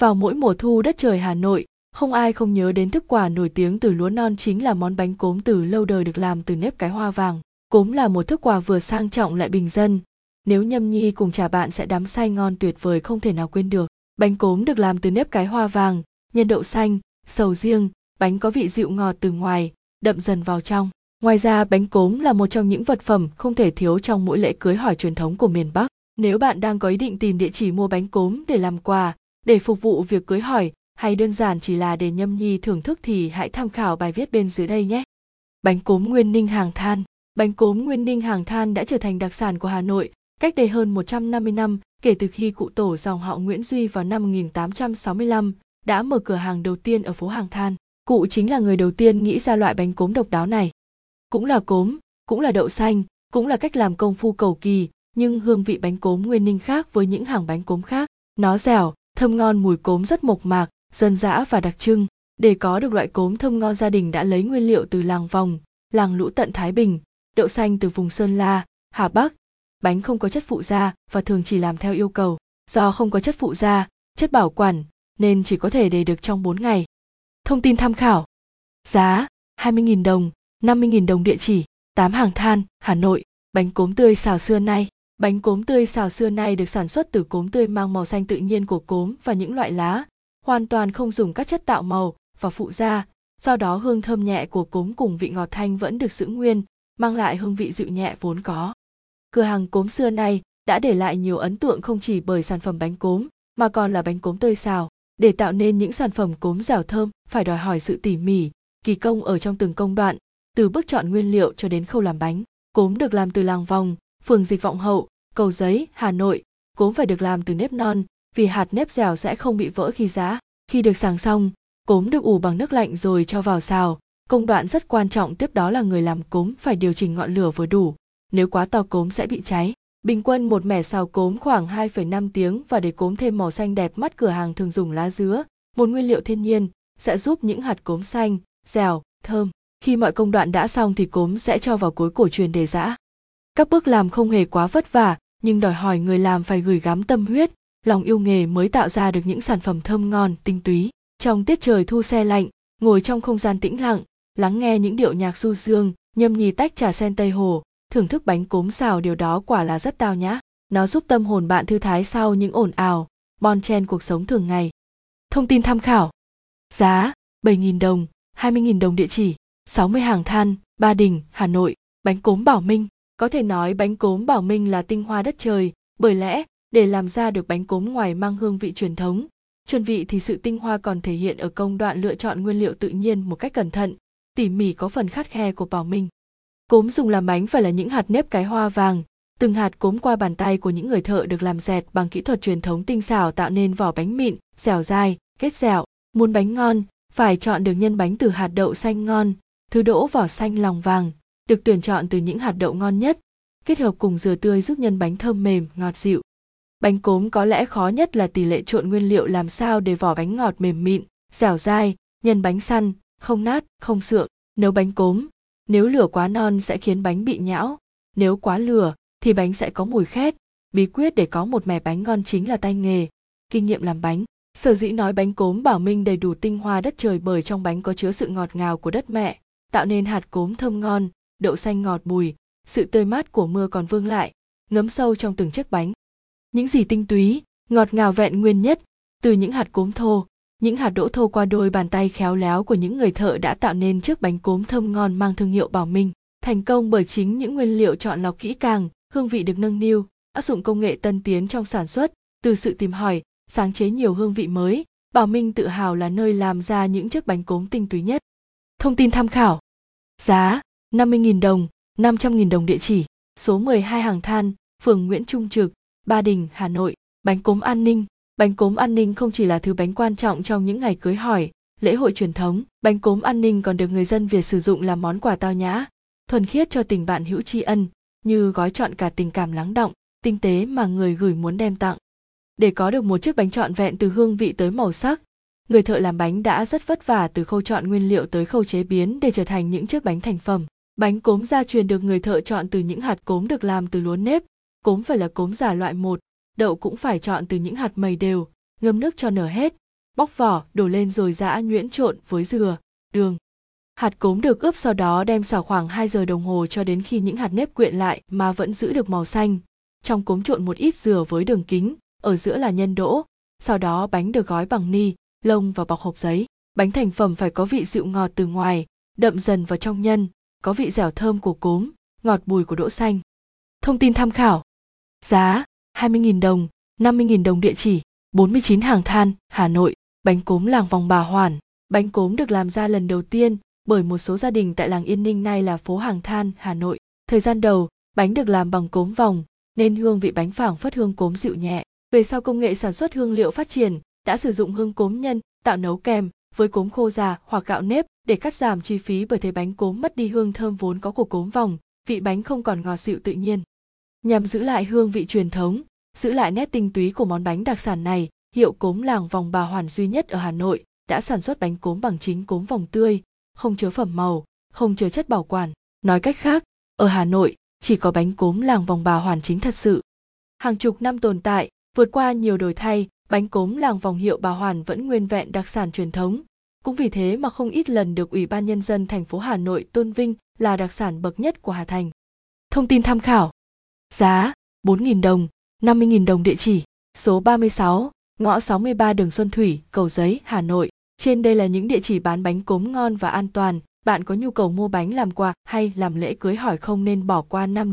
Vào mỗi mùa thu đất trời Hà Nội, không ai không nhớ đến thức quà nổi tiếng từ lúa non chính là món bánh cốm từ lâu đời được làm từ nếp cái hoa vàng. Cốm là một thức quà vừa sang trọng lại bình dân. Nếu Nhâm Nhi cùng trà bạn sẽ đắm say ngon tuyệt vời không thể nào quên được. Bánh cốm được làm từ nếp cái hoa vàng, nhân đậu xanh, sầu riêng, bánh có vị dịu ngọt từ ngoài, đậm dần vào trong. Ngoài ra bánh cốm là một trong những vật phẩm không thể thiếu trong mỗi lễ cưới hỏi truyền thống của miền Bắc. Nếu bạn đang có ý định tìm địa chỉ mua bánh cốm để làm quà, để phục vụ việc cưới hỏi hay đơn giản chỉ là để nhâm nhi thưởng thức thì hãy tham khảo bài viết bên dưới đây nhé. Bánh cốm Nguyên Ninh hàng than Bánh cốm Nguyên Ninh hàng than đã trở thành đặc sản của Hà Nội cách đây hơn 150 năm kể từ khi cụ tổ dòng họ Nguyễn Duy vào năm 1865 đã mở cửa hàng đầu tiên ở phố Hàng Than. Cụ chính là người đầu tiên nghĩ ra loại bánh cốm độc đáo này. Cũng là cốm, cũng là đậu xanh, cũng là cách làm công phu cầu kỳ, nhưng hương vị bánh cốm Nguyên Ninh khác với những hàng bánh cốm khác. Nó dẻo, thơm ngon mùi cốm rất mộc mạc, dân dã và đặc trưng. Để có được loại cốm thơm ngon gia đình đã lấy nguyên liệu từ làng Vòng, làng Lũ Tận Thái Bình, đậu xanh từ vùng Sơn La, Hà Bắc. Bánh không có chất phụ gia và thường chỉ làm theo yêu cầu. Do không có chất phụ gia, chất bảo quản, nên chỉ có thể để được trong 4 ngày. Thông tin tham khảo. Giá 20.000 đồng, 50.000 đồng địa chỉ, 8 hàng than, Hà Nội, bánh cốm tươi xào xưa nay. Bánh cốm tươi xào xưa nay được sản xuất từ cốm tươi mang màu xanh tự nhiên của cốm và những loại lá, hoàn toàn không dùng các chất tạo màu và phụ gia, do đó hương thơm nhẹ của cốm cùng vị ngọt thanh vẫn được giữ nguyên, mang lại hương vị dịu nhẹ vốn có. Cửa hàng cốm xưa nay đã để lại nhiều ấn tượng không chỉ bởi sản phẩm bánh cốm, mà còn là bánh cốm tươi xào. Để tạo nên những sản phẩm cốm dẻo thơm phải đòi hỏi sự tỉ mỉ, kỳ công ở trong từng công đoạn, từ bước chọn nguyên liệu cho đến khâu làm bánh. Cốm được làm từ làng vòng, phường Dịch Vọng Hậu, Cầu Giấy, Hà Nội. Cốm phải được làm từ nếp non, vì hạt nếp dẻo sẽ không bị vỡ khi giá. Khi được sàng xong, cốm được ủ bằng nước lạnh rồi cho vào xào. Công đoạn rất quan trọng tiếp đó là người làm cốm phải điều chỉnh ngọn lửa vừa đủ. Nếu quá to cốm sẽ bị cháy. Bình quân một mẻ xào cốm khoảng 2,5 tiếng và để cốm thêm màu xanh đẹp mắt cửa hàng thường dùng lá dứa, một nguyên liệu thiên nhiên, sẽ giúp những hạt cốm xanh, dẻo, thơm. Khi mọi công đoạn đã xong thì cốm sẽ cho vào cối cổ truyền để giã. Các bước làm không hề quá vất vả, nhưng đòi hỏi người làm phải gửi gắm tâm huyết, lòng yêu nghề mới tạo ra được những sản phẩm thơm ngon, tinh túy. Trong tiết trời thu xe lạnh, ngồi trong không gian tĩnh lặng, lắng nghe những điệu nhạc du dương, nhâm nhi tách trà sen tây hồ, thưởng thức bánh cốm xào điều đó quả là rất tao nhã. Nó giúp tâm hồn bạn thư thái sau những ồn ào, bon chen cuộc sống thường ngày. Thông tin tham khảo. Giá 7.000 đồng, 20.000 đồng địa chỉ, 60 hàng than, Ba Đình, Hà Nội, bánh cốm Bảo Minh. Có thể nói bánh cốm Bảo Minh là tinh hoa đất trời, bởi lẽ để làm ra được bánh cốm ngoài mang hương vị truyền thống, chuẩn vị thì sự tinh hoa còn thể hiện ở công đoạn lựa chọn nguyên liệu tự nhiên một cách cẩn thận, tỉ mỉ có phần khắt khe của Bảo Minh. Cốm dùng làm bánh phải là những hạt nếp cái hoa vàng, từng hạt cốm qua bàn tay của những người thợ được làm dẹt bằng kỹ thuật truyền thống tinh xảo tạo nên vỏ bánh mịn, dẻo dai, kết dẻo. Muốn bánh ngon, phải chọn được nhân bánh từ hạt đậu xanh ngon, thứ đỗ vỏ xanh lòng vàng, được tuyển chọn từ những hạt đậu ngon nhất, kết hợp cùng dừa tươi giúp nhân bánh thơm mềm, ngọt dịu. Bánh cốm có lẽ khó nhất là tỷ lệ trộn nguyên liệu làm sao để vỏ bánh ngọt mềm mịn, dẻo dai, nhân bánh săn, không nát, không sượng. Nấu bánh cốm, nếu lửa quá non sẽ khiến bánh bị nhão, nếu quá lửa thì bánh sẽ có mùi khét. Bí quyết để có một mẻ bánh ngon chính là tay nghề, kinh nghiệm làm bánh. Sở dĩ nói bánh cốm bảo minh đầy đủ tinh hoa đất trời bởi trong bánh có chứa sự ngọt ngào của đất mẹ, tạo nên hạt cốm thơm ngon, đậu xanh ngọt bùi, sự tươi mát của mưa còn vương lại, ngấm sâu trong từng chiếc bánh. Những gì tinh túy, ngọt ngào vẹn nguyên nhất, từ những hạt cốm thô, những hạt đỗ thô qua đôi bàn tay khéo léo của những người thợ đã tạo nên chiếc bánh cốm thơm ngon mang thương hiệu Bảo Minh. Thành công bởi chính những nguyên liệu chọn lọc kỹ càng, hương vị được nâng niu, áp dụng công nghệ tân tiến trong sản xuất, từ sự tìm hỏi, sáng chế nhiều hương vị mới, Bảo Minh tự hào là nơi làm ra những chiếc bánh cốm tinh túy nhất. Thông tin tham khảo. Giá 50.000 đồng, 500.000 đồng địa chỉ, số 12 Hàng Than, phường Nguyễn Trung Trực, Ba Đình, Hà Nội. Bánh cốm an ninh. Bánh cốm an ninh không chỉ là thứ bánh quan trọng trong những ngày cưới hỏi, lễ hội truyền thống, bánh cốm an ninh còn được người dân Việt sử dụng làm món quà tao nhã, thuần khiết cho tình bạn hữu tri ân, như gói chọn cả tình cảm lắng động, tinh tế mà người gửi muốn đem tặng. Để có được một chiếc bánh trọn vẹn từ hương vị tới màu sắc, người thợ làm bánh đã rất vất vả từ khâu chọn nguyên liệu tới khâu chế biến để trở thành những chiếc bánh thành phẩm. Bánh cốm gia truyền được người thợ chọn từ những hạt cốm được làm từ lúa nếp, cốm phải là cốm giả loại một, đậu cũng phải chọn từ những hạt mầy đều, ngâm nước cho nở hết, bóc vỏ đổ lên rồi giã nhuyễn trộn với dừa đường. Hạt cốm được ướp sau đó đem xào khoảng 2 giờ đồng hồ cho đến khi những hạt nếp quyện lại mà vẫn giữ được màu xanh. Trong cốm trộn một ít dừa với đường kính ở giữa là nhân đỗ sau đó bánh được gói bằng ni lông và bọc hộp giấy. Bánh thành phẩm phải có vị dịu ngọt từ ngoài đậm dần vào trong nhân có vị dẻo thơm của cốm ngọt bùi của đỗ xanh thông tin tham khảo giá 20.000 đồng 50.000 đồng địa chỉ 49 hàng than Hà Nội bánh cốm làng vòng bà Hoàn bánh cốm được làm ra lần đầu tiên bởi một số gia đình tại làng Yên Ninh nay là phố Hàng Than, Hà Nội. Thời gian đầu, bánh được làm bằng cốm vòng, nên hương vị bánh phảng phất hương cốm dịu nhẹ. Về sau công nghệ sản xuất hương liệu phát triển, đã sử dụng hương cốm nhân, tạo nấu kèm với cốm khô già hoặc gạo nếp để cắt giảm chi phí bởi thế bánh cốm mất đi hương thơm vốn có của cốm vòng, vị bánh không còn ngọt dịu tự nhiên. Nhằm giữ lại hương vị truyền thống, giữ lại nét tinh túy của món bánh đặc sản này, hiệu cốm làng vòng bà Hoàn duy nhất ở Hà Nội đã sản xuất bánh cốm bằng chính cốm vòng tươi, không chứa phẩm màu, không chứa chất bảo quản. Nói cách khác, ở Hà Nội chỉ có bánh cốm làng vòng bà hoàn chính thật sự. Hàng chục năm tồn tại, vượt qua nhiều đổi thay, bánh cốm làng vòng hiệu bà Hoàn vẫn nguyên vẹn đặc sản truyền thống. Cũng vì thế mà không ít lần được Ủy ban Nhân dân thành phố Hà Nội tôn vinh là đặc sản bậc nhất của Hà Thành. Thông tin tham khảo Giá 4.000 đồng, 50.000 đồng địa chỉ, số 36, ngõ 63 đường Xuân Thủy, Cầu Giấy, Hà Nội. Trên đây là những địa chỉ bán bánh cốm ngon và an toàn. Bạn có nhu cầu mua bánh làm quà hay làm lễ cưới hỏi không nên bỏ qua 5 địa